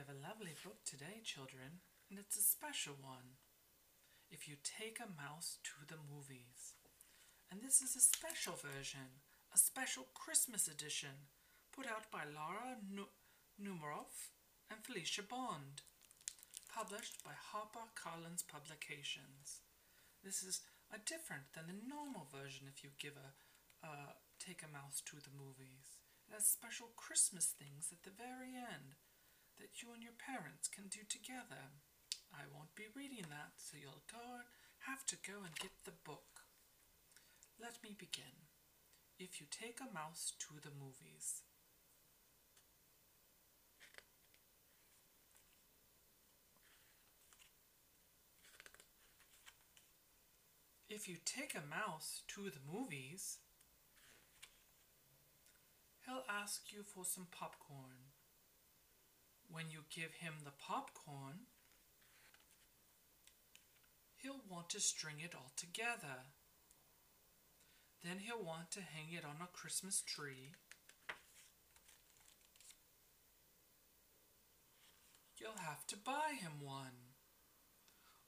have a lovely book today, children, and it's a special one. If you take a mouse to the movies. And this is a special version, a special Christmas edition, put out by Laura Numeroff and Felicia Bond, published by Harper Collins Publications. This is a different than the normal version if you give a uh, take a mouse to the movies. It has special Christmas things at the very end that you and your parents can do together. I won't be reading that, so you'll go have to go and get the book. Let me begin. If you take a mouse to the movies. If you take a mouse to the movies, he'll ask you for some popcorn. When you give him the popcorn, he'll want to string it all together. Then he'll want to hang it on a Christmas tree. You'll have to buy him one.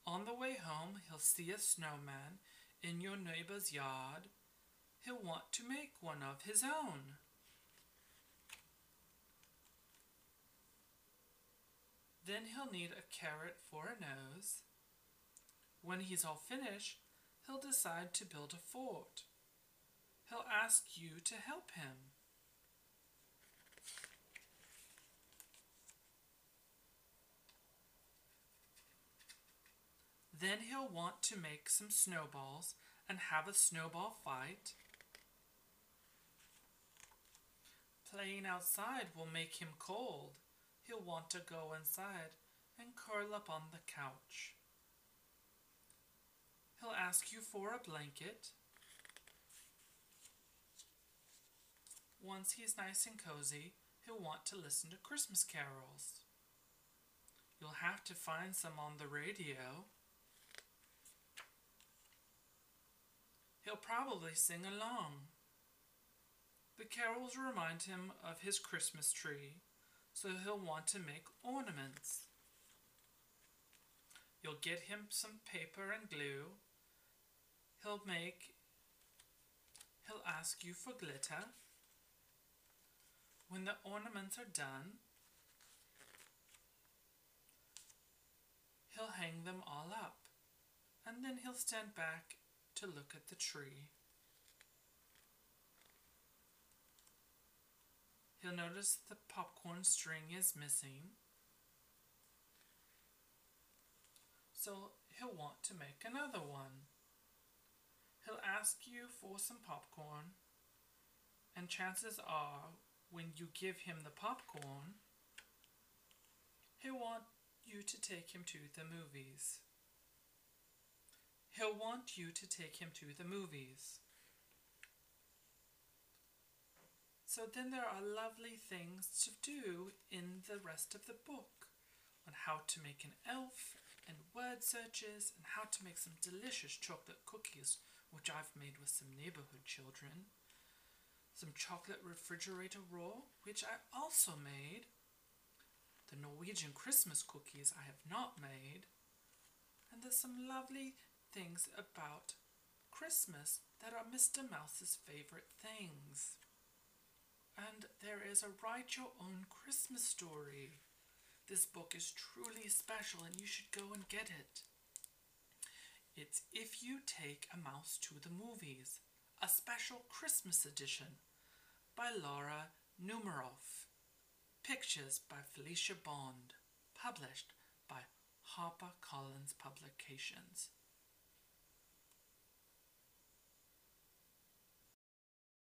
On the way home, he'll see a snowman in your neighbor's yard. He'll want to make one of his own. Then he'll need a carrot for a nose. When he's all finished, he'll decide to build a fort. He'll ask you to help him. Then he'll want to make some snowballs and have a snowball fight. Playing outside will make him cold. He'll want to go inside and curl up on the couch. He'll ask you for a blanket. Once he's nice and cozy, he'll want to listen to Christmas carols. You'll have to find some on the radio. He'll probably sing along. The carols remind him of his Christmas tree, so he'll want to make ornaments. You'll get him some paper and glue. He'll make, he'll ask you for glitter. When the ornaments are done, he'll hang them all up, and then he'll stand back to look at the tree. He'll notice the popcorn string is missing. So he'll want to make another one. He'll ask you for some popcorn, and chances are, when you give him the popcorn, he'll want you to take him to the movies. He'll want you to take him to the movies. So then there are lovely things to do in the rest of the book on how to make an elf and word searches and how to make some delicious chocolate cookies which I've made with some neighborhood children. Some chocolate refrigerator roll which I also made. The Norwegian Christmas cookies I have not made. And there's some lovely things about Christmas that are Mr. Mouse's favorite things. And there is a Write Your Own Christmas Story. This book is truly special and you should go and get it. It's If You Take a Mouse to the Movies, a special Christmas edition by Laura Numeroff. Pictures by Felicia Bond, published by HarperCollins Publications.